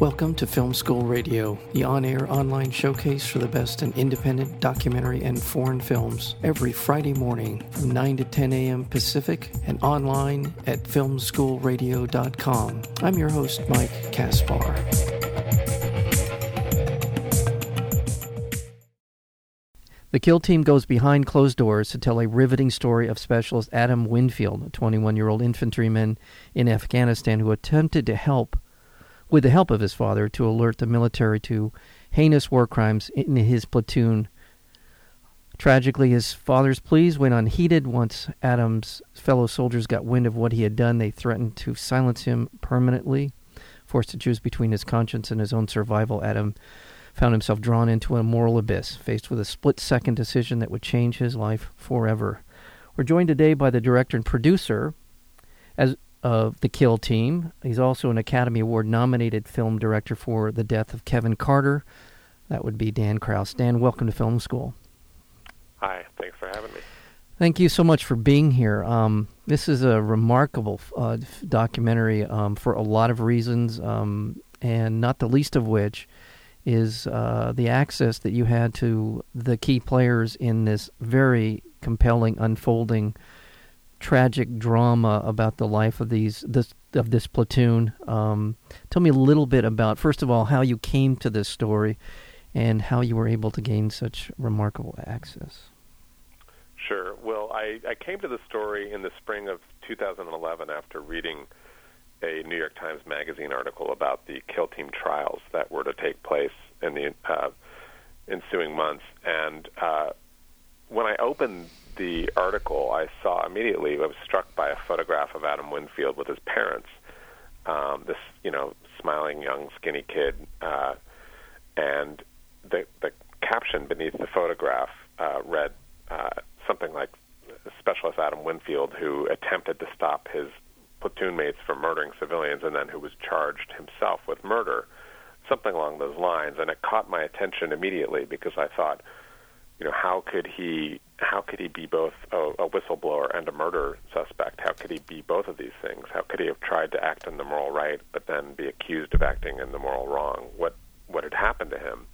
Welcome to Film School Radio, the on air online showcase for the best in independent documentary and foreign films, every Friday morning from 9 to 10 a.m. Pacific and online at filmschoolradio.com. I'm your host, Mike Kaspar. The Kill Team goes behind closed doors to tell a riveting story of Specialist Adam Winfield, a 21 year old infantryman in Afghanistan who attempted to help with the help of his father, to alert the military to heinous war crimes in his platoon. Tragically, his father's pleas went unheeded. Once Adam's fellow soldiers got wind of what he had done, they threatened to silence him permanently. Forced to choose between his conscience and his own survival, Adam found himself drawn into a moral abyss, faced with a split second decision that would change his life forever. We're joined today by the director and producer, as of the Kill Team. He's also an Academy Award nominated film director for The Death of Kevin Carter. That would be Dan Krauss. Dan, welcome to Film School. Hi, thanks for having me. Thank you so much for being here. Um, this is a remarkable uh, documentary um, for a lot of reasons, um, and not the least of which is uh, the access that you had to the key players in this very compelling unfolding tragic drama about the life of these this of this platoon. Um, tell me a little bit about first of all how you came to this story, and how you were able to gain such remarkable access. Sure. Well, I, I came to the story in the spring of 2011 after reading a New York Times Magazine article about the kill team trials that were to take place in the uh, ensuing months, and uh, when I opened the article, I saw immediately I was struck by a photograph of Adam Winfield with his parents. Um, this, you know, smiling young skinny kid, uh, and the the caption beneath the photograph uh, read uh, something like Specialist Adam Winfield, who attempted to stop his platoon mates from murdering civilians, and then who was charged himself with murder, something along those lines. And it caught my attention immediately because I thought, you know, how could he how could he be both a, a whistleblower and a murder suspect? How could he be both of these things? How could he have tried to act in the moral right but then be accused of acting in the moral wrong? What what had happened to him?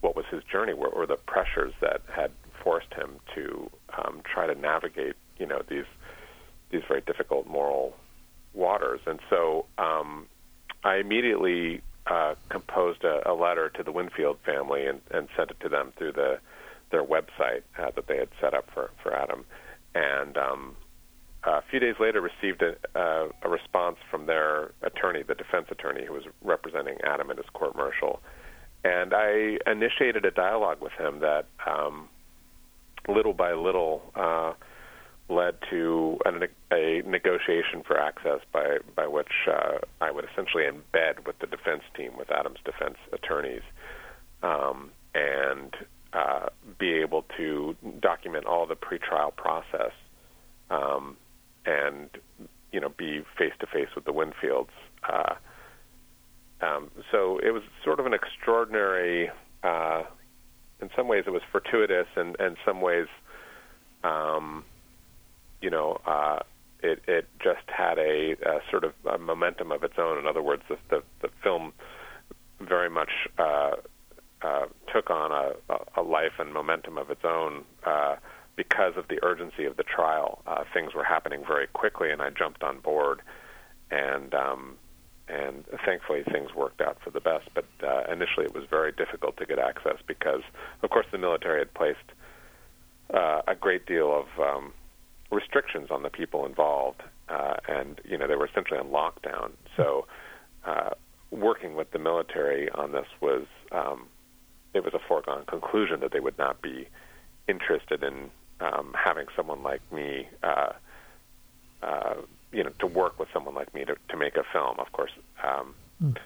What was his journey? What were the pressures that had forced him to um, try to navigate, you know, these these very difficult moral waters? And so um, I immediately uh, composed a, a letter to the Winfield family and, and sent it to them through the their website uh, that they had set up for for Adam, and um, a few days later received a, uh, a response from their attorney, the defense attorney who was representing Adam in his court martial, and I initiated a dialogue with him that um, little by little. Uh, led to an, a negotiation for access by by which uh, I would essentially embed with the defense team, with Adam's defense attorneys, um, and uh, be able to document all the pretrial process um, and you know be face to face with the Winfields. Uh, um, so it was sort of an extraordinary. Uh, in some ways, it was fortuitous, and in some ways, um, you know, uh, it it just had a, a sort of a momentum of its own. In other words, the the, the film very much uh, uh, took on a, a, life and momentum of its own uh, because of the urgency of the trial. Uh, things were happening very quickly, and I jumped on board, and um, and thankfully things worked out for the best. But uh, initially, it was very difficult to get access because, of course, the military had placed uh, a great deal of um, restrictions on the people involved, uh, and you know they were essentially on lockdown. So. Uh, working with the military on this was um, it was a foregone conclusion that they would not be interested in um, having someone like me, uh, uh, you know, to work with someone like me to, to make a film. Of course, um, mm.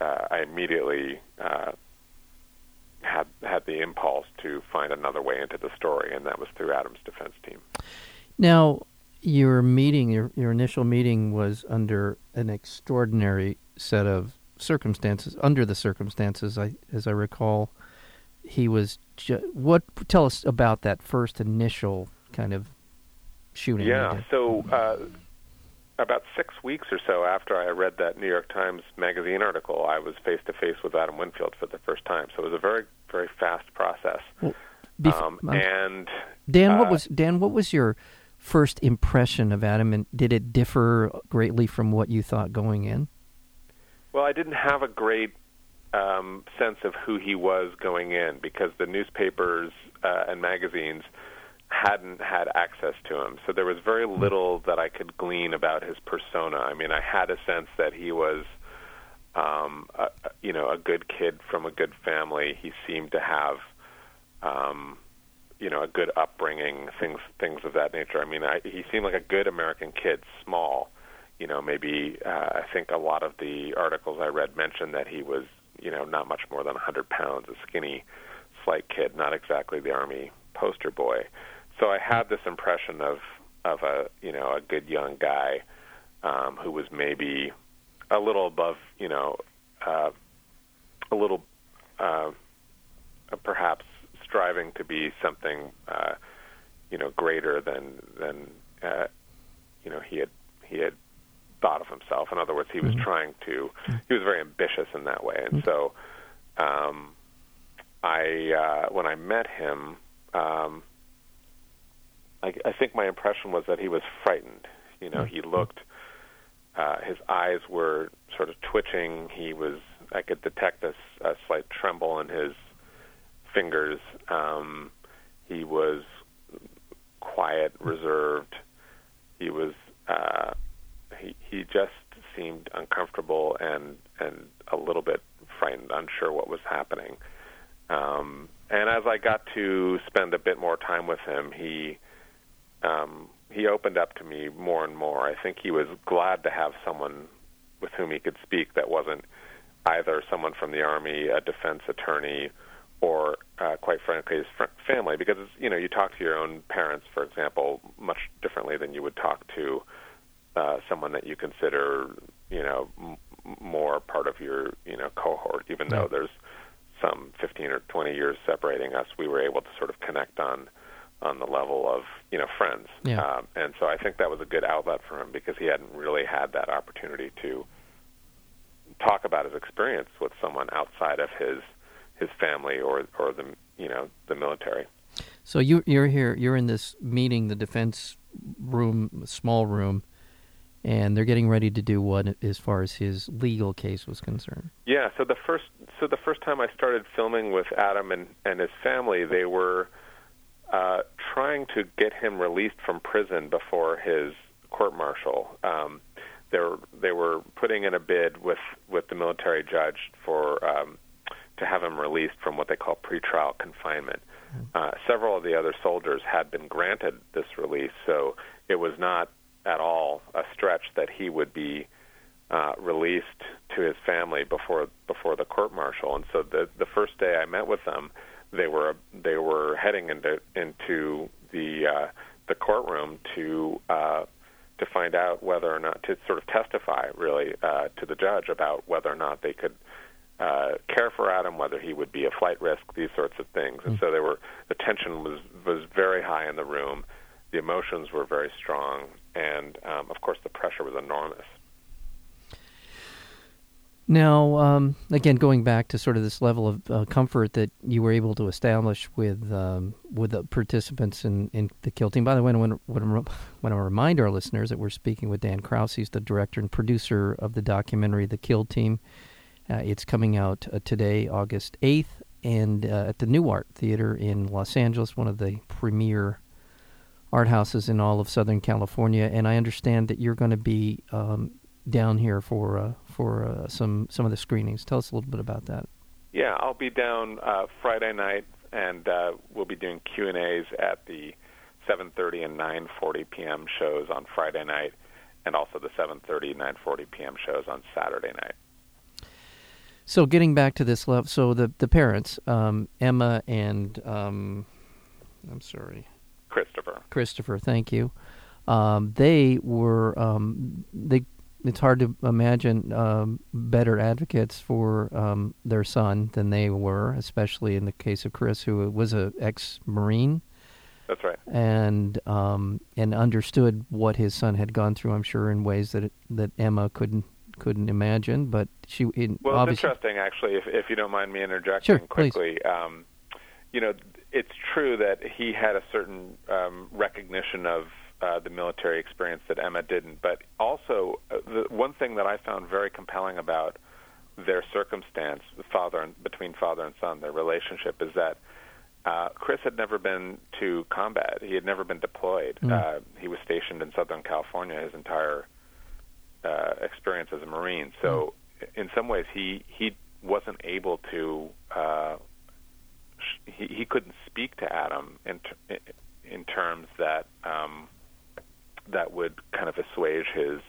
uh, I immediately uh, had had the impulse to find another way into the story, and that was through Adam's defense team. Now, your meeting, your your initial meeting, was under an extraordinary set of circumstances. Under the circumstances, I, as I recall, he was. Ju- what tell us about that first initial kind of shooting? Yeah. So uh, about six weeks or so after I read that New York Times Magazine article, I was face to face with Adam Winfield for the first time. So it was a very, very fast process. Well, bef- um, uh, and Dan, uh, what was Dan? What was your first impression of Adam, and did it differ greatly from what you thought going in? Well, I didn't have a great um, sense of who he was going in because the newspapers uh, and magazines hadn't had access to him. So there was very hmm. little that I could glean about his persona. I mean, I had a sense that he was, um, a, you know, a good kid from a good family. He seemed to have, um, you know, a good upbringing, things things of that nature. I mean, I, he seemed like a good American kid, small. You know, maybe uh, I think a lot of the articles I read mentioned that he was, you know, not much more than 100 pounds, a skinny, slight kid, not exactly the army poster boy. So I had this impression of of a you know a good young guy um, who was maybe a little above you know uh, a little uh, perhaps striving to be something uh, you know greater than than uh, you know he had he had thought of himself. In other words, he was mm-hmm. trying to he was very ambitious in that way, and mm-hmm. so um, I uh, when I met him. Um, I, I think my impression was that he was frightened. You know, he looked. Uh, his eyes were sort of twitching. He was. I could detect a, a slight tremble in his fingers. Um, he was quiet, reserved. He was. Uh, he just seemed uncomfortable and and a little bit frightened, unsure what was happening. Um, and as I got to spend a bit more time with him, he um, he opened up to me more and more. I think he was glad to have someone with whom he could speak that wasn't either someone from the army, a defense attorney, or uh, quite frankly his fr- family. Because you know you talk to your own parents, for example, much differently than you would talk to uh, someone that you consider you know m- more part of your you know cohort. Even though there's some 15 or 20 years separating us, we were able to sort of connect on on the level of you know friends. Yeah. Um, and so I think that was a good outlet for him because he hadn't really had that opportunity to talk about his experience with someone outside of his his family or or the you know the military. So you you're here you're in this meeting, the defense room, small room, and they're getting ready to do what as far as his legal case was concerned. Yeah. So the first so the first time I started filming with Adam and and his family, they were uh, trying to get him released from prison before his court martial. Um, they were they were putting in a bid with with the military judge for um, to have him released from what they call pretrial confinement. Hmm. Uh, several of the other soldiers had been granted this release, so it was not at all a stretch that he would be uh, released to his family before before the court martial. And so the the first day I met with them, they were they were heading into into the uh, the courtroom to uh, to find out whether or not to sort of testify really uh, to the judge about whether or not they could uh, care for Adam, whether he would be a flight risk, these sorts of things. And so they were the tension was was very high in the room, the emotions were very strong, and um, of course the pressure was enormous. Now, um, again, going back to sort of this level of uh, comfort that you were able to establish with um, with the participants in, in the kill team. By the way, I want to remind our listeners that we're speaking with Dan Krauss. He's the director and producer of the documentary The Kill Team. Uh, it's coming out uh, today, August 8th, and uh, at the Nuart Theater in Los Angeles, one of the premier art houses in all of Southern California. And I understand that you're going to be um, down here for uh, for uh, some some of the screenings. Tell us a little bit about that. Yeah, I'll be down uh, Friday night, and uh, we'll be doing Q and A's at the 7:30 and 9:40 p.m. shows on Friday night, and also the 7:30 9:40 p.m. shows on Saturday night. So, getting back to this love, so the the parents, um, Emma and um, I'm sorry, Christopher. Christopher, thank you. Um, they were um, they it's hard to imagine um, better advocates for um, their son than they were, especially in the case of Chris, who was a ex-marine. That's right. And um, and understood what his son had gone through. I'm sure in ways that it, that Emma couldn't couldn't imagine. But she it, well, it's interesting actually. If if you don't mind me interjecting sure, quickly, um, you know, it's true that he had a certain um, recognition of uh, the military experience that Emma didn't. But also, uh, the one thing that I found very compelling about their circumstance, the father and, between father and son, their relationship, is that uh, Chris had never been to combat. He had never been deployed. Mm. Uh, he was stationed in Southern California his entire uh, experience as a Marine. So, mm. in some ways, he he wasn't able to. Uh, he, he couldn't speak to Adam in ter- in terms that um, that would kind of assuage his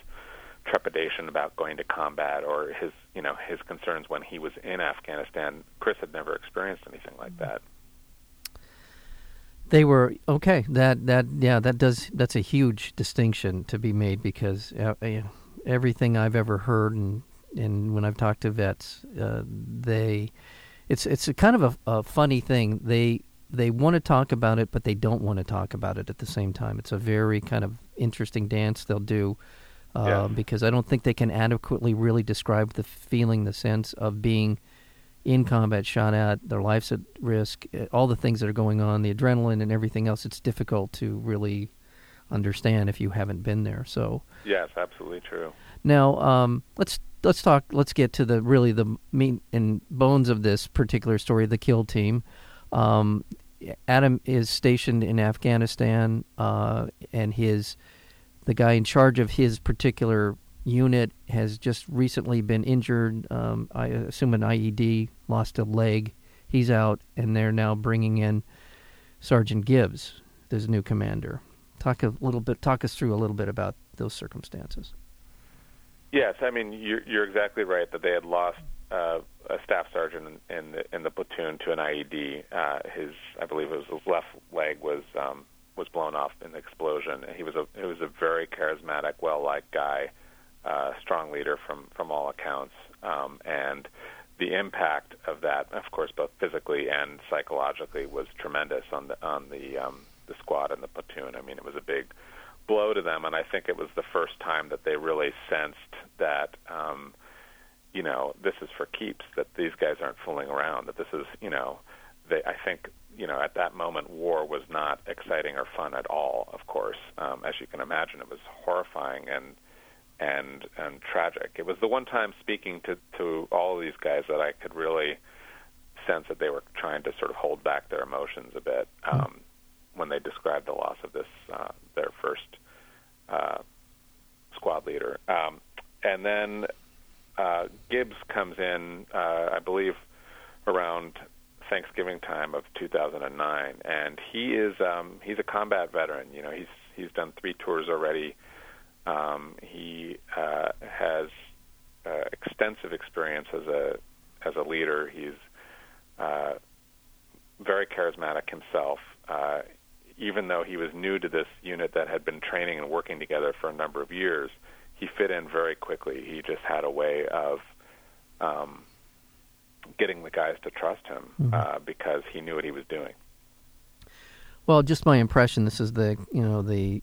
trepidation about going to combat or his you know his concerns when he was in Afghanistan. Chris had never experienced anything like that. They were okay. That that yeah that does that's a huge distinction to be made because uh, everything I've ever heard and and when I've talked to vets, uh, they it's it's a kind of a, a funny thing. They they want to talk about it, but they don't want to talk about it at the same time. It's a very kind of interesting dance they'll do uh, yeah. because I don't think they can adequately really describe the feeling, the sense of being in combat, shot at, their life's at risk, eh, all the things that are going on, the adrenaline and everything else. It's difficult to really understand if you haven't been there. So yes, absolutely true. Now um, let's let's talk. Let's get to the really the meat and bones of this particular story, the kill team. Um, Adam is stationed in Afghanistan, uh, and his the guy in charge of his particular unit has just recently been injured. Um, I assume an IED, lost a leg. He's out, and they're now bringing in Sergeant Gibbs, this new commander. Talk a little bit. Talk us through a little bit about those circumstances. Yes, I mean you're, you're exactly right that they had lost uh, a staff sergeant in, in the in the platoon to an IED. Uh, his, I believe, it was his left leg was um, was blown off in the explosion. He was a he was a very charismatic, well liked guy, uh, strong leader from from all accounts, um, and the impact of that, of course, both physically and psychologically, was tremendous on the on the um, the squad and the platoon. I mean, it was a big blow to them, and I think it was the first time that they really sensed that. Um, you know, this is for keeps. That these guys aren't fooling around. That this is, you know, they. I think, you know, at that moment, war was not exciting or fun at all. Of course, um, as you can imagine, it was horrifying and and and tragic. It was the one time speaking to to all of these guys that I could really sense that they were trying to sort of hold back their emotions a bit um, mm-hmm. When they described the loss of this uh, their first uh, squad leader. Um, and then uh, Gibbs comes in, uh, I believe, around Thanksgiving time of 2009, and he is um, he's a combat veteran. You know, he's he's done three tours already. Um, he uh, has uh, extensive experience as a as a leader. He's uh, very charismatic himself. Uh, even though he was new to this unit that had been training and working together for a number of years, he fit in very quickly. He just had a way of um, getting the guys to trust him mm-hmm. uh, because he knew what he was doing. Well, just my impression. This is the you know the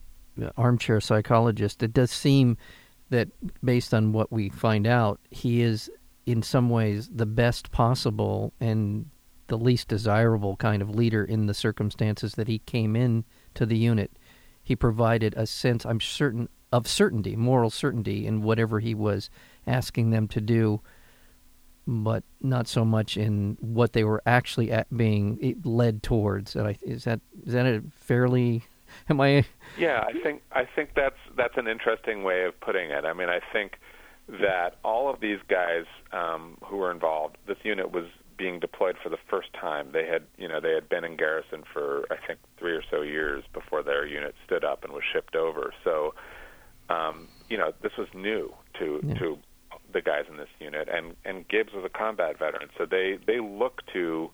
armchair psychologist. It does seem that based on what we find out, he is in some ways the best possible and the least desirable kind of leader in the circumstances that he came in to the unit. He provided a sense, I'm certain, of certainty, moral certainty in whatever he was asking them to do, but not so much in what they were actually being led towards. Is that is that a fairly? Am I? Yeah, I think I think that's that's an interesting way of putting it. I mean, I think that all of these guys um, who were involved, this unit was being deployed for the first time. They had, you know, they had been in garrison for I think three or so years before their unit stood up and was shipped over. So um, you know, this was new to yeah. to the guys in this unit, and and Gibbs was a combat veteran, so they they look to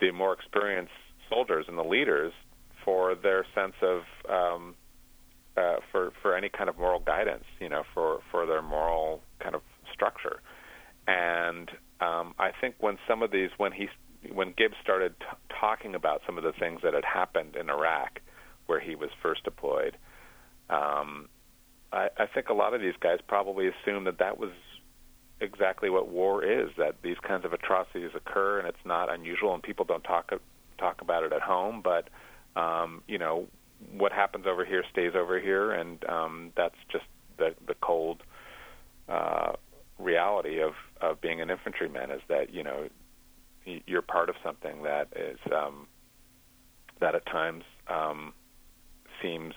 the more experienced soldiers and the leaders for their sense of um, uh, for for any kind of moral guidance, you know, for for their moral kind of structure. And um, I think when some of these, when he when Gibbs started t- talking about some of the things that had happened in Iraq, where he was first deployed. Um, I, I think a lot of these guys probably assume that that was exactly what war is. That these kinds of atrocities occur, and it's not unusual, and people don't talk talk about it at home. But um, you know, what happens over here stays over here, and um, that's just the the cold uh, reality of of being an infantryman. Is that you know you're part of something that is um, that at times um, seems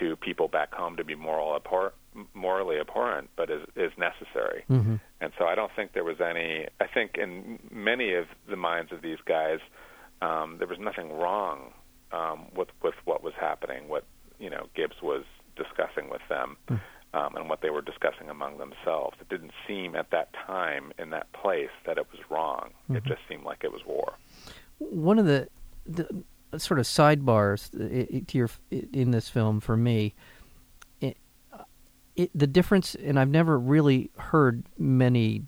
to people back home to be moral abhor- morally abhorrent, but is is necessary. Mm-hmm. And so I don't think there was any. I think in many of the minds of these guys, um, there was nothing wrong um, with with what was happening, what you know Gibbs was discussing with them, mm. Um, and what they were discussing among themselves. It didn't seem at that time in that place that it was wrong. Mm-hmm. It just seemed like it was war. One of the, the sort of sidebars to your in this film for me. It, it, the difference, and I've never really heard many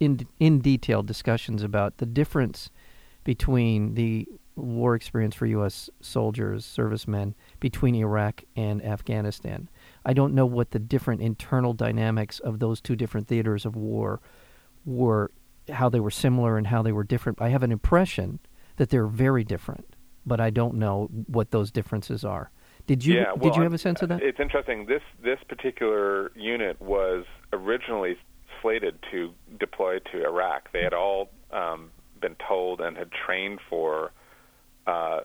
in in detailed discussions about the difference between the war experience for U.S. soldiers, servicemen, between Iraq and Afghanistan. I don't know what the different internal dynamics of those two different theaters of war were, how they were similar and how they were different. I have an impression that they're very different, but I don't know what those differences are. Did you yeah, well, did you have a sense of that? It's interesting. This this particular unit was originally slated to deploy to Iraq. They had all um, been told and had trained for uh,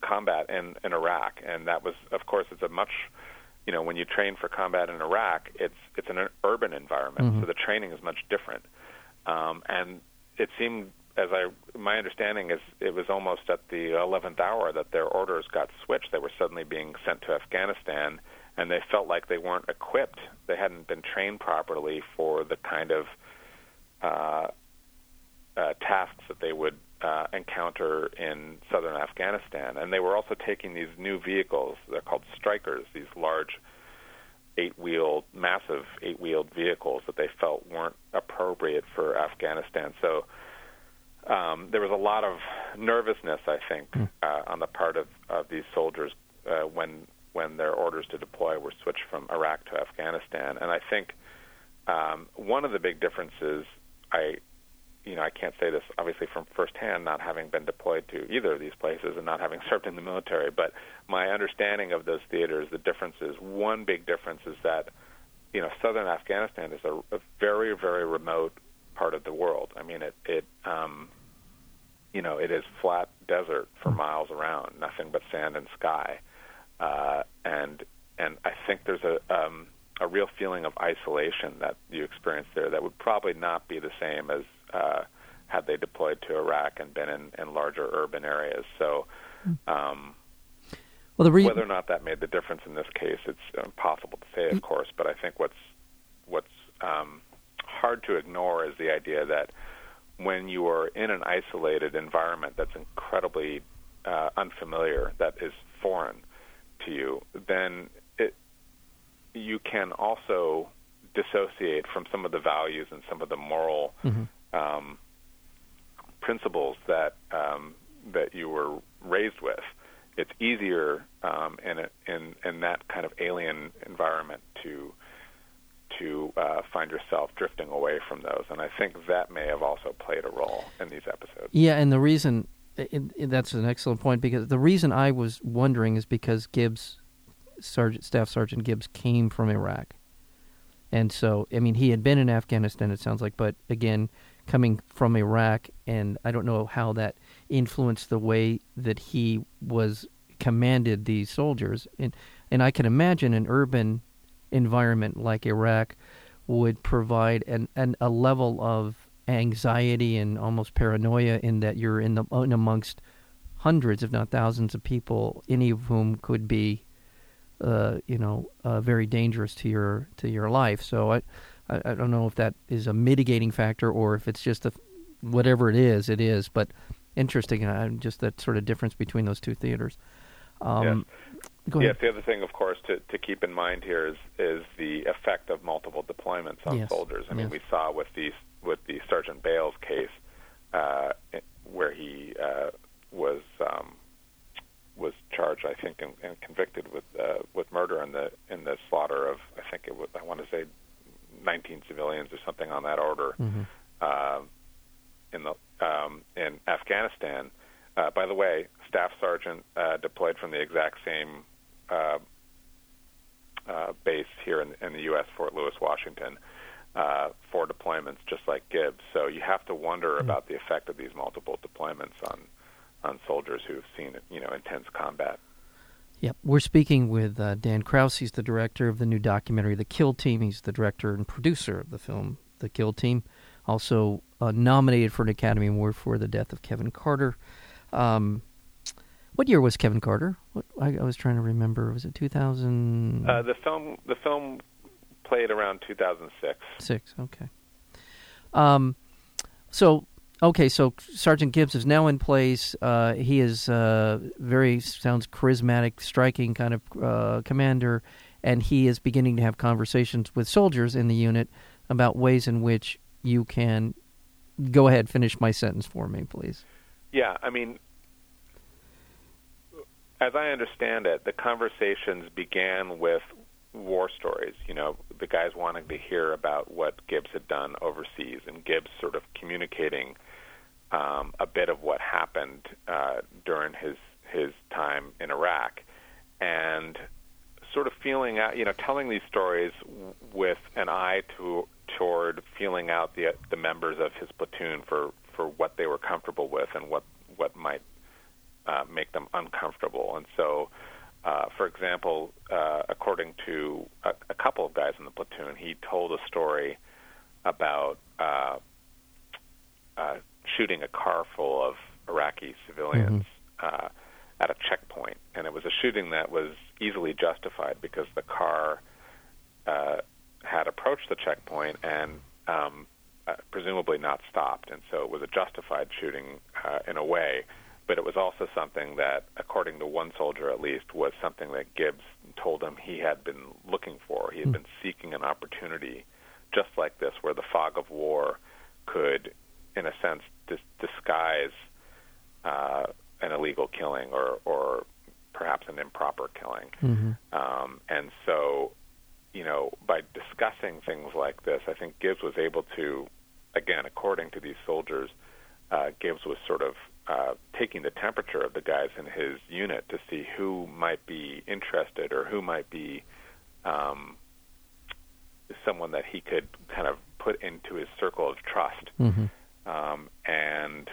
combat in, in Iraq, and that was, of course, it's a much, you know, when you train for combat in Iraq, it's it's an urban environment, mm-hmm. so the training is much different. Um, and it seemed, as I my understanding is, it was almost at the 11th hour that their orders got switched. They were suddenly being sent to Afghanistan, and they felt like they weren't equipped. They hadn't been trained properly for the kind of uh, uh, tasks that they would uh, encounter in southern Afghanistan. And they were also taking these new vehicles. They're called Strykers, these large eight-wheeled, massive eight-wheeled vehicles that they felt weren't appropriate for Afghanistan. So um, there was a lot of nervousness, I think, mm. uh, on the part of, of these soldiers uh, when when their orders to deploy were switched from Iraq to Afghanistan. And I think um, one of the big differences I you know, I can't say this obviously from firsthand, not having been deployed to either of these places and not having served in the military. But my understanding of those theaters, the differences. One big difference is that, you know, southern Afghanistan is a, a very, very remote part of the world. I mean, it, it, um, you know, it is flat desert for miles around, nothing but sand and sky, uh, and and I think there's a um, a real feeling of isolation that you experience there that would probably not be the same as uh, had they deployed to Iraq and been in, in larger urban areas. So, um, well, the re- whether or not that made the difference in this case, it's impossible to say, of mm. course. But I think what's what's um, hard to ignore is the idea that when you are in an isolated environment that's incredibly uh, unfamiliar, that is foreign to you, then it, you can also dissociate from some of the values and some of the moral mm-hmm um, principles that um, that you were raised with. It's easier um, in, a, in in that kind of alien environment to to uh, find yourself drifting away from those, and I think that may have also played a role in these episodes. Yeah, and the reason it, it, that's an excellent point because the reason I was wondering is because Gibbs, Sergeant Staff Sergeant Gibbs, came from Iraq, and so I mean he had been in Afghanistan. It sounds like, but again, coming from Iraq, and I don't know how that influenced the way that he was commanded these soldiers. And and I can imagine an urban environment like Iraq would provide an, an a level of anxiety and almost paranoia in that you're in the in amongst hundreds, if not thousands, of people, any of whom could be, uh, you know, uh, very dangerous to your to your life. So I, I, I, don't know if that is a mitigating factor or if it's just a whatever it is, it is. But interesting, uh, just that sort of difference between those two theaters. Um, yes. yes. The other thing, of course, to, to keep in mind here is is the effect of multiple deployments on yes. soldiers. I mean, yes. we saw with the with the Sergeant Bales case uh, where he uh, was um, was charged, I think, and, and convicted with uh, with murder in the in the slaughter of I think it was I want to say 19 civilians or something on that order Mm-hmm. uh, in the um, in Afghanistan. Uh, by the way, staff sergeant uh, deployed from the exact same uh, uh, base here in, in the U.S. Fort Lewis, Washington. Uh, for deployments, just like Gibbs. So you have to wonder Mm. about the effect of these multiple deployments on on soldiers who've seen you know intense combat. Yep. We're speaking with uh, Dan Krauss. He's the director of the new documentary, The Kill Team. He's the director and producer of the film, The Kill Team. Also uh, nominated for an Academy Award for the death of Kevin Carter. Um, what year was Kevin Carter? What, I, I was trying to remember. Was it 2000? Uh, the film the film played around 2006. Six. Okay. Um, so okay, so Sergeant Gibbs is now in place. Uh, he is uh, very sounds charismatic, striking kind of uh, commander, and he is beginning to have conversations with soldiers in the unit about ways in which you can go ahead finish my sentence for me, please. Yeah, I mean, as I understand it, the conversations began with war stories. You know, the guys wanting to hear about what Gibbs had done overseas, and Gibbs sort of communicating um, a bit of what happened uh, during his his time in Iraq, and sort of feeling out, you know, telling these stories with an eye to toward feeling out the the members of his platoon for for what they were comfortable with and what what might uh, make them uncomfortable. And so, uh, for example, uh, according to a, a couple of guys in the platoon, he told a story about uh, uh, shooting a car full of Iraqi civilians uh, at a checkpoint, and it was a shooting that was easily justified because the car uh, had approached the checkpoint and um, uh, presumably not stopped, and so it was a justified shooting uh, in a way. But it was also something that, according to one soldier at least, was something that Gibbs told him he had been looking for. He had been seeking an opportunity just like this, where the fog of war could, in a sense, dis- disguise uh, an illegal killing or, or perhaps an improper killing. Mm-hmm. Um, and so, you know, by discussing things like this, I think Gibbs was able to, again, according to these soldiers, uh, Gibbs was sort of uh, taking the temperature of the guys in his unit to see who might be interested or who might be um, someone that he could kind of put into his circle of trust Mm-hmm. Um, and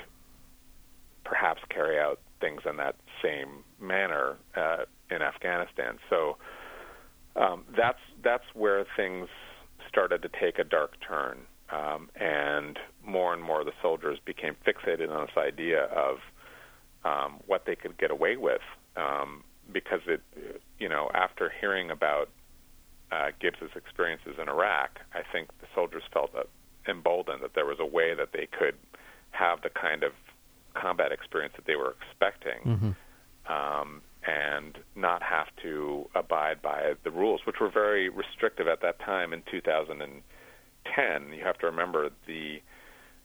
perhaps carry out things in that same manner uh, in Afghanistan. So um, that's that's where things started to take a dark turn, um, and more and more the soldiers became fixated on this idea of um, what they could get away with, um, because it, you know, after hearing about uh, Gibbs's experiences in Iraq, I think the soldiers felt that emboldened that there was a way that they could have the kind of combat experience that they were expecting Mm-hmm. um, and not have to abide by the rules, which were very restrictive at that time in 2010. You have to remember the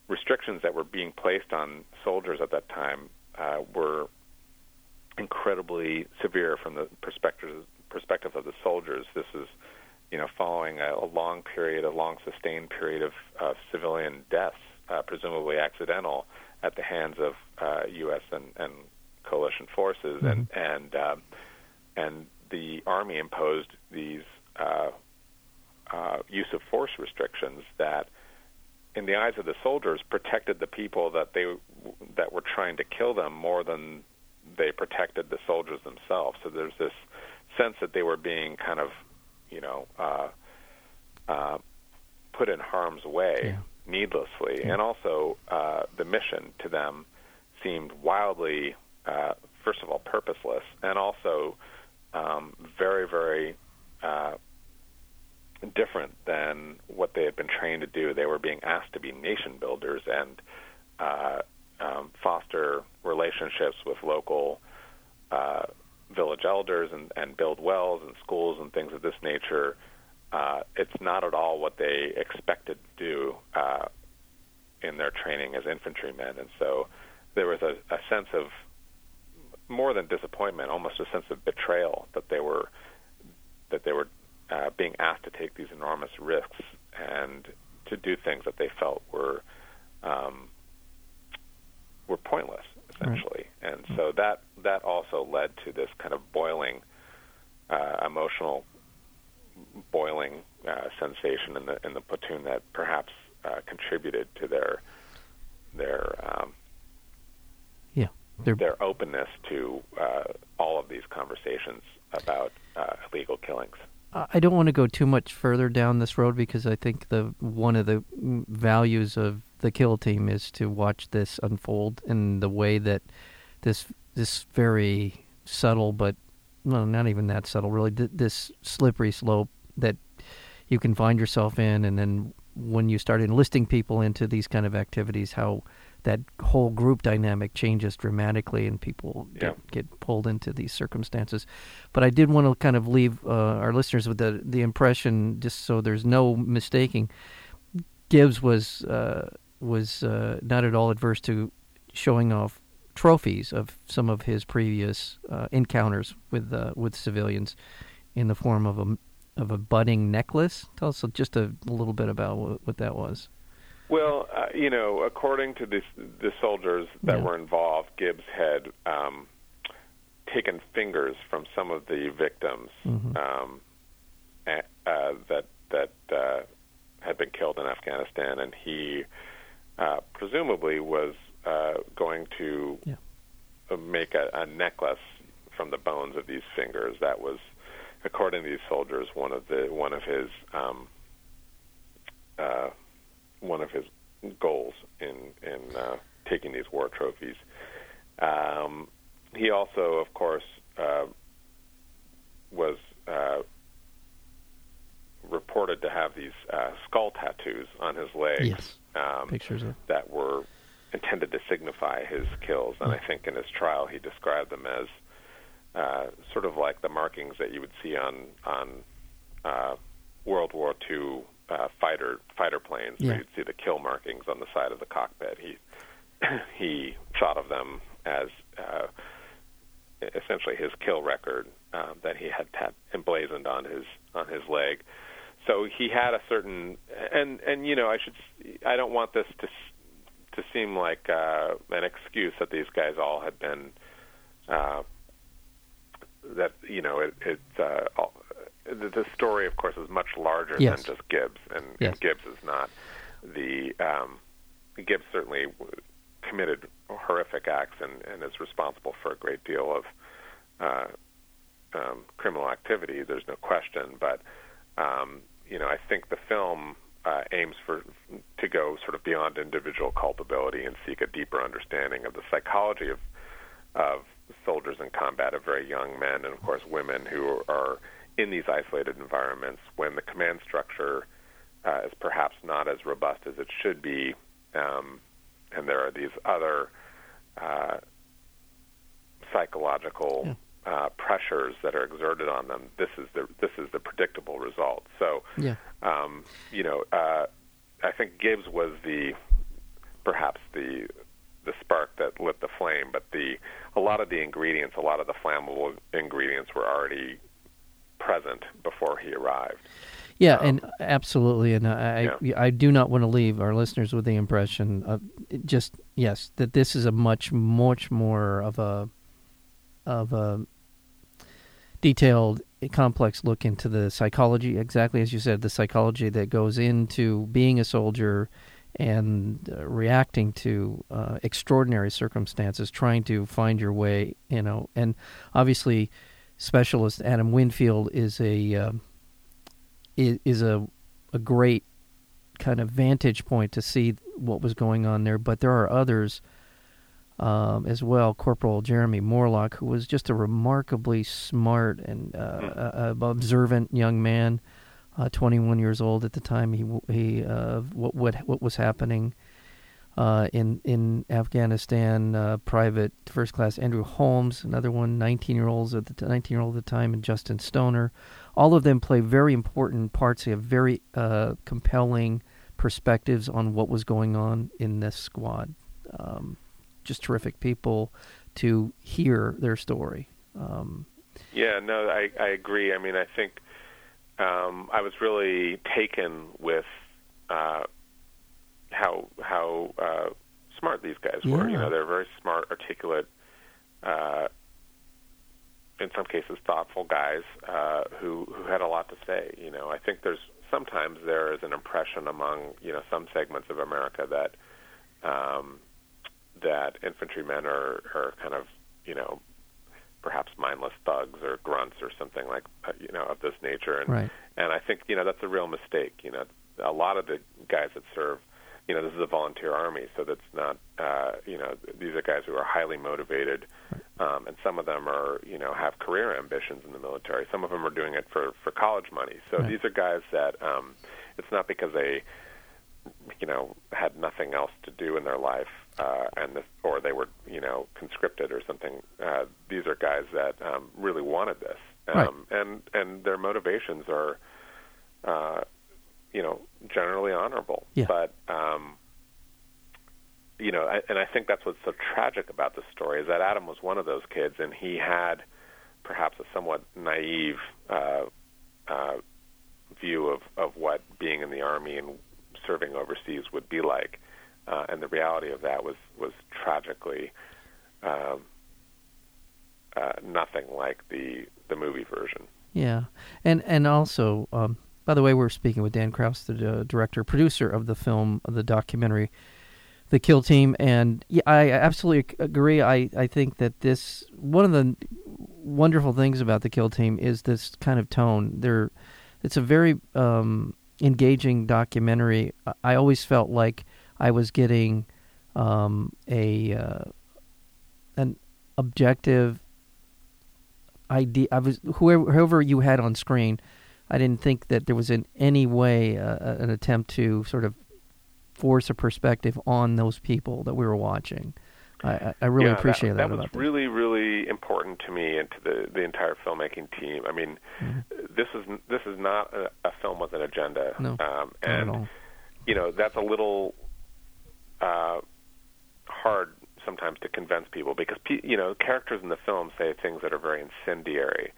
restrictions that were being placed on soldiers at that time uh, were incredibly severe from the perspective perspective of the soldiers. This is, you know, following a, a long period, a long sustained period of civilian deaths, uh, presumably accidental, at the hands of uh, U.S. and, and coalition forces, and and um, and the army imposed these uh, uh, use of force restrictions that, in the eyes of the soldiers, protected the people that they that were trying to kill them more than they protected the soldiers themselves. So there's this sense that they were being kind of, you know, uh, uh, put in harm's way Yeah. needlessly, Yeah. and also uh, the mission to them seemed wildly, uh, first of all, purposeless, and also um, very, very uh, different than what they had been trained to do. They were being asked to be nation builders and uh, um, foster relationships with local uh, village elders and, and build wells and schools and things of this nature. Uh, it's not at all what they expected to do uh, in their training as infantrymen, and so there was a, a sense of more than disappointment, almost a sense of betrayal that they were that they were uh, being asked to take these enormous risks and to do things that they felt were um, were pointless essentially. Right. And so that that also led to this kind of boiling uh, emotional boiling uh, sensation in the in the platoon that perhaps uh, contributed to their their um, yeah their, their openness to uh, all of these conversations about uh, illegal killings. I don't want to go too much further down this road because I think the one of the values of the kill team is to watch this unfold in the way that this this very subtle but well not even that subtle really this slippery slope that you can find yourself in. And then when you start enlisting people into these kind of activities how that whole group dynamic changes dramatically and people yeah. get, get, pulled into these circumstances. But I did want to kind of leave uh, our listeners with the the impression, just so there's no mistaking, Gibbs was uh, was uh, not at all adverse to showing off trophies of some of his previous uh, encounters with uh, with civilians in the form of a of a budding necklace. Tell us just a, a little bit about what, what that was. Well, uh, you know, according to the the soldiers that yeah. were involved, Gibbs had um, taken fingers from some of the victims mm-hmm. um, uh, that that uh, had been killed in Afghanistan, and he uh, presumably was uh, going to yeah. make a, a necklace from the bones of these fingers. That was, according to these soldiers, one of the one of his um, uh, one of his goals in in uh, taking these war trophies. Um, he also, of course, uh, was uh, reported to have these uh, skull tattoos on his legs. Yes. Um, Pictures of that were intended to signify his kills, and I think in his trial he described them as uh, sort of like the markings that you would see on on uh, World War II uh, fighter fighter planes. Yeah. Where you'd see the kill markings on the side of the cockpit. He he thought of them as uh, essentially his kill record uh, that he had tat- emblazoned on his on his leg. So he had a certain and and you know I should I don't want this to to seem like uh, an excuse that these guys all had been uh, that you know it, it uh, all, the, the story, of course, is much larger yes. than just Gibbs, and, yes. and Gibbs is not the um, Gibbs certainly committed horrific acts and, and is responsible for a great deal of uh, um, criminal activity. There's no question, but um, you know, I think the film uh, aims for to go sort of beyond individual culpability and seek a deeper understanding of the psychology of of soldiers in combat, of very young men, and of course women who are in these isolated environments when the command structure uh, is perhaps not as robust as it should be, um, and there are these other uh, psychological yeah. uh, pressures that are exerted on them. This is the this is the predictable result. So, yeah. um, you know, uh, I think Gibbs was the perhaps the the spark that lit the flame, but the a lot of the ingredients, a lot of the flammable ingredients were already present before he arrived. Yeah, um, and absolutely, and I yeah. I do not want to leave our listeners with the impression of just yes that this is a much much more of a of a detailed complex look into the psychology exactly as you said the psychology that goes into being a soldier and uh, reacting to uh, extraordinary circumstances trying to find your way you know and obviously specialist Adam Winfield is a uh, is a a great kind of vantage point to see what was going on there. But there are others um, as well. Corporal Jeremy Morlock, who was just a remarkably smart and uh, hmm. observant young man, uh, 21 years old at the time. He he uh, what what what was happening uh, in in Afghanistan. Uh, Private First Class Andrew Holmes, another one, 19 year olds at the 19 year old at the time, and Justin Stoner. All of them play very important parts. They have very uh, compelling perspectives on what was going on in this squad. Um, just terrific people, to hear their story. Um, yeah, no, I, I agree. I mean, I think um, I was really taken with uh, how how uh, smart these guys were. Yeah. You know, they're very smart, articulate, uh, in some cases thoughtful guys uh, who who had a lot to say. You know, I think there's sometimes there is an impression among you know some segments of America that um, that infantrymen are are kind of you know perhaps mindless thugs or grunts or something like uh, you know of this nature and right. and I think you know that's a real mistake you know a lot of the guys that serve you know this is a volunteer army so that's not uh you know these are guys who are highly motivated um and some of them are you know have career ambitions in the military. Some of them are doing it for for college money. So Right. these are guys that um it's not because they you know had nothing else to do in their life uh and this, or they were you know conscripted or something. Uh these are guys that um really wanted this. Um and and their motivations are uh you know generally honorable Yeah. but um you know I, and I think that's what's so tragic about this story is that Adam was one of those kids and he had perhaps a somewhat naive uh uh view of of what being in the army and serving overseas would be like uh, and the reality of that was was tragically um, uh, nothing like the the movie version. Yeah, and and also, um, by the way, we're speaking with Dan Krauss, the uh, director, producer of the film, the documentary, "The Kill Team," and yeah, I absolutely agree. I I think that this one of the wonderful things about the Kill Team is this kind of tone. There, it's a very um, engaging documentary. I- I always felt like I was getting um, a uh, an objective idea. I was whoever, whoever you had on screen. I didn't think that there was in any way uh, an attempt to sort of force a perspective on those people that we were watching. I, I- really yeah, appreciate that, that, was about them. really really important to me and to the the entire filmmaking team. I mean, Mhm. this is this is not a, a film with an agenda. No, um, and you know that's a little uh, hard sometimes to convince people because pe- you know characters in the film say things that are very incendiary.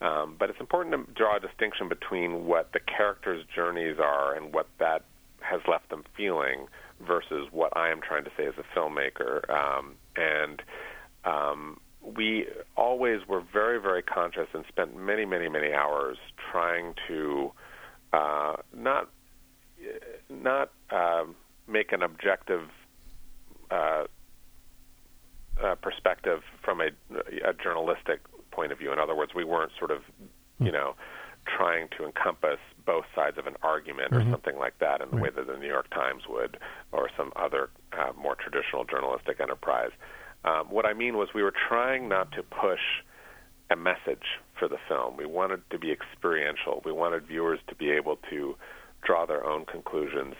Um, but it's important to draw a distinction between what the characters' journeys are and what that has left them feeling versus what I am trying to say as a filmmaker. Um, and um, we always were very, very conscious and spent many, many, many hours trying to uh, not not um, make an objective uh, uh, perspective from a, a journalistic point of view. In other words, we weren't sort of, you know, trying to encompass both sides of an argument or Mhm. something like that in the way that the New York Times would or some other uh, more traditional journalistic enterprise. Um, what I mean was we were trying not to push a message for the film. We wanted to be experiential. We wanted viewers to be able to draw their own conclusions.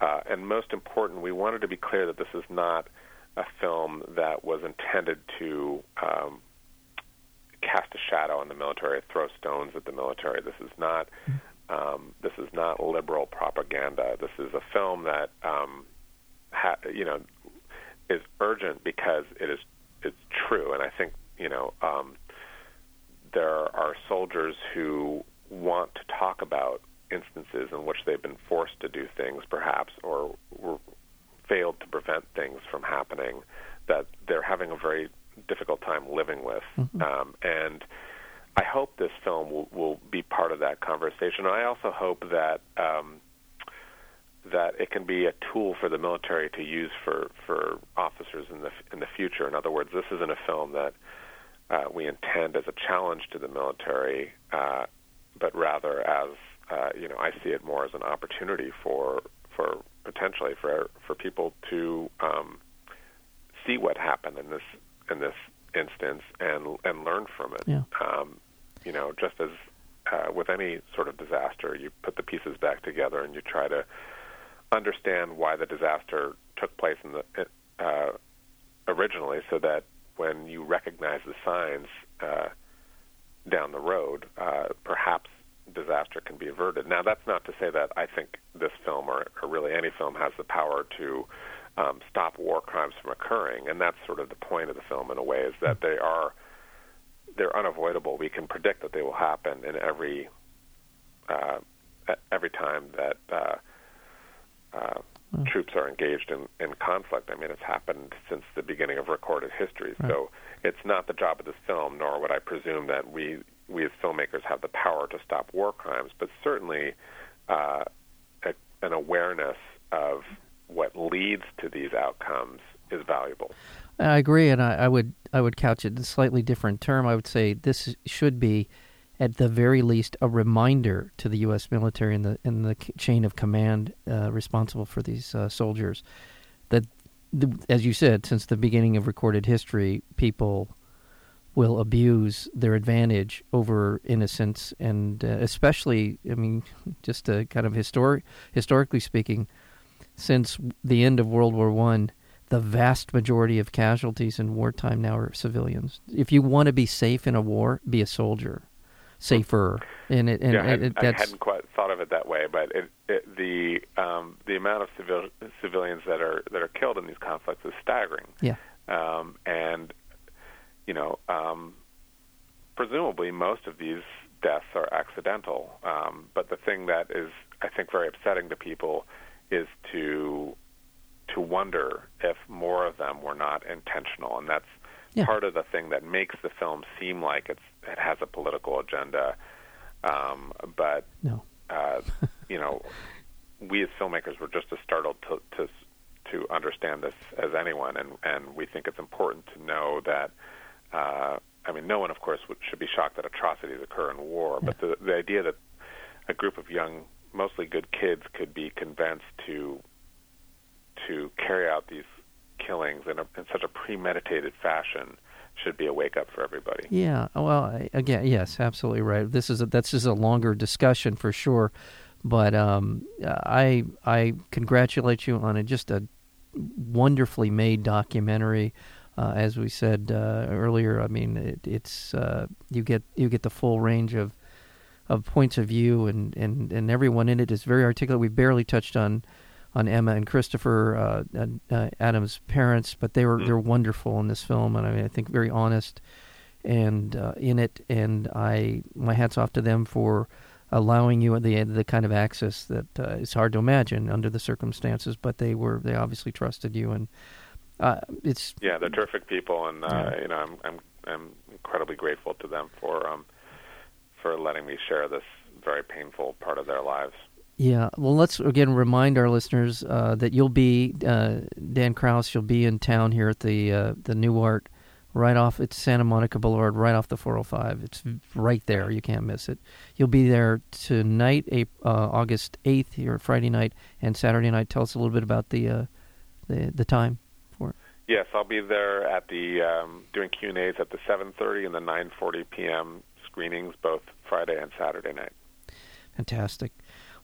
Uh, and most important, we wanted to be clear that this is not a film that was intended to um, cast a shadow on the military, throw stones at the military. This is not um, this is not liberal propaganda. This is a film that um, ha- you know is urgent because it is it's true, and I think you know um, there are soldiers who want to talk about instances in which they've been forced to do things, perhaps, or were failed to prevent things from happening that they're having a very difficult time living with. Mhm. Um, and I hope this film will, will be part of that conversation. I also hope that um, that it can be a tool for the military to use for, for officers in the in the future. In other words, this isn't a film that uh, we intend as a challenge to the military, uh, but rather as uh, you know, I see it more as an opportunity for for potentially for for people to um, see what happened in this in this instance and and learn from it. Yeah. Um, you know, just as uh, with any sort of disaster, you put the pieces back together and you try to understand why the disaster took place in the uh, originally, so that when you recognize the signs uh, down the road, uh, perhaps disaster can be averted. Now, that's not to say that I think this film or, or really any film has the power to um, stop war crimes from occurring, and that's sort of the point of the film in a way is that they are they're unavoidable. We can predict that they will happen in every uh, every time that uh, uh, mm. troops are engaged in, in conflict. I mean, it's happened since the beginning of recorded history. Right. So it's not the job of this film, nor would I presume that we we as filmmakers have the power to stop war crimes, but certainly uh, a, an awareness of what leads to these outcomes is valuable. I agree, and I, I, would I would couch it in a slightly different term. I would say this should be, at the very least, a reminder to the U.S. military and the and the chain of command uh, responsible for these uh, soldiers that, the, as you said, since the beginning of recorded history, people will abuse their advantage over innocence, and uh, especially, I mean, just kind of historic, historically speaking, since the end of World War One, the vast majority of casualties in wartime now are civilians. If you want to be safe in a war, be a soldier, safer. And it, and yeah, it, it, I hadn't quite thought of it that way, but the um, the amount of civil, civilians that are that are killed in these conflicts is staggering. Yeah. Um, and you know, um, presumably most of these deaths are accidental. Um, but the thing that is, I think, very upsetting to people is to to wonder if more of them were not intentional, and that's yeah. part of the thing that makes the film seem like it's it has a political agenda. Um, but no. uh, you know, we as filmmakers were just as startled to, to to understand this as anyone, and and we think it's important to know that uh, I mean, no one, of course, would, should be shocked that atrocities occur in war, yeah. but the, the idea that a group of young, mostly good kids, could be convinced to to carry out these killings in, a, in such a premeditated fashion should be a wake up for everybody. Yeah. Well, again, yes, absolutely right. This is a, that's just a longer discussion for sure, but um, I I congratulate you on a, just a wonderfully made documentary uh, as we said uh, earlier, I mean, it, it's uh, you get you get the full range of of points of view, and, and, and everyone in it is very articulate. We barely touched on on Emma and Christopher uh, uh, Adam's parents, but they were mm. they're wonderful in this film, and I mean, I think very honest and uh, in it. And I my hats off to them for allowing you the the kind of access that is hard to imagine under the circumstances, but they were they obviously trusted you and uh, it's yeah, they're terrific people, and uh, yeah. you know, I'm I'm I'm incredibly grateful to them for um for letting me share this very painful part of their lives. Yeah, well, let's again remind our listeners uh, that you'll be uh, Dan Krauss. You'll be in town here at the uh, the Nuart, right off. It's Santa Monica Boulevard, right off the 405. It's right there. You can't miss it. You'll be there tonight, April, uh, August 8th, here Friday night and Saturday night. Tell us a little bit about the uh, the the time. Yes, I'll be there at the um, doing Q and A's at the 7:30 and the 9:40 p.m. screenings, both Friday and Saturday night. Fantastic.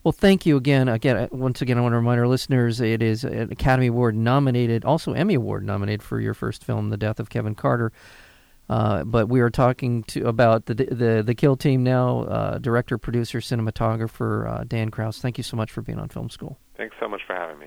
Well, thank you again. Again, once again, I want to remind our listeners it is an Academy Award nominated, also Emmy Award nominated for your first film, The Death of Kevin Carter. Uh, but we are talking to about the the the Kill Team now. Uh, director, producer, cinematographer uh, Dan Krauss. Thank you so much for being on Film School. Thanks so much for having me.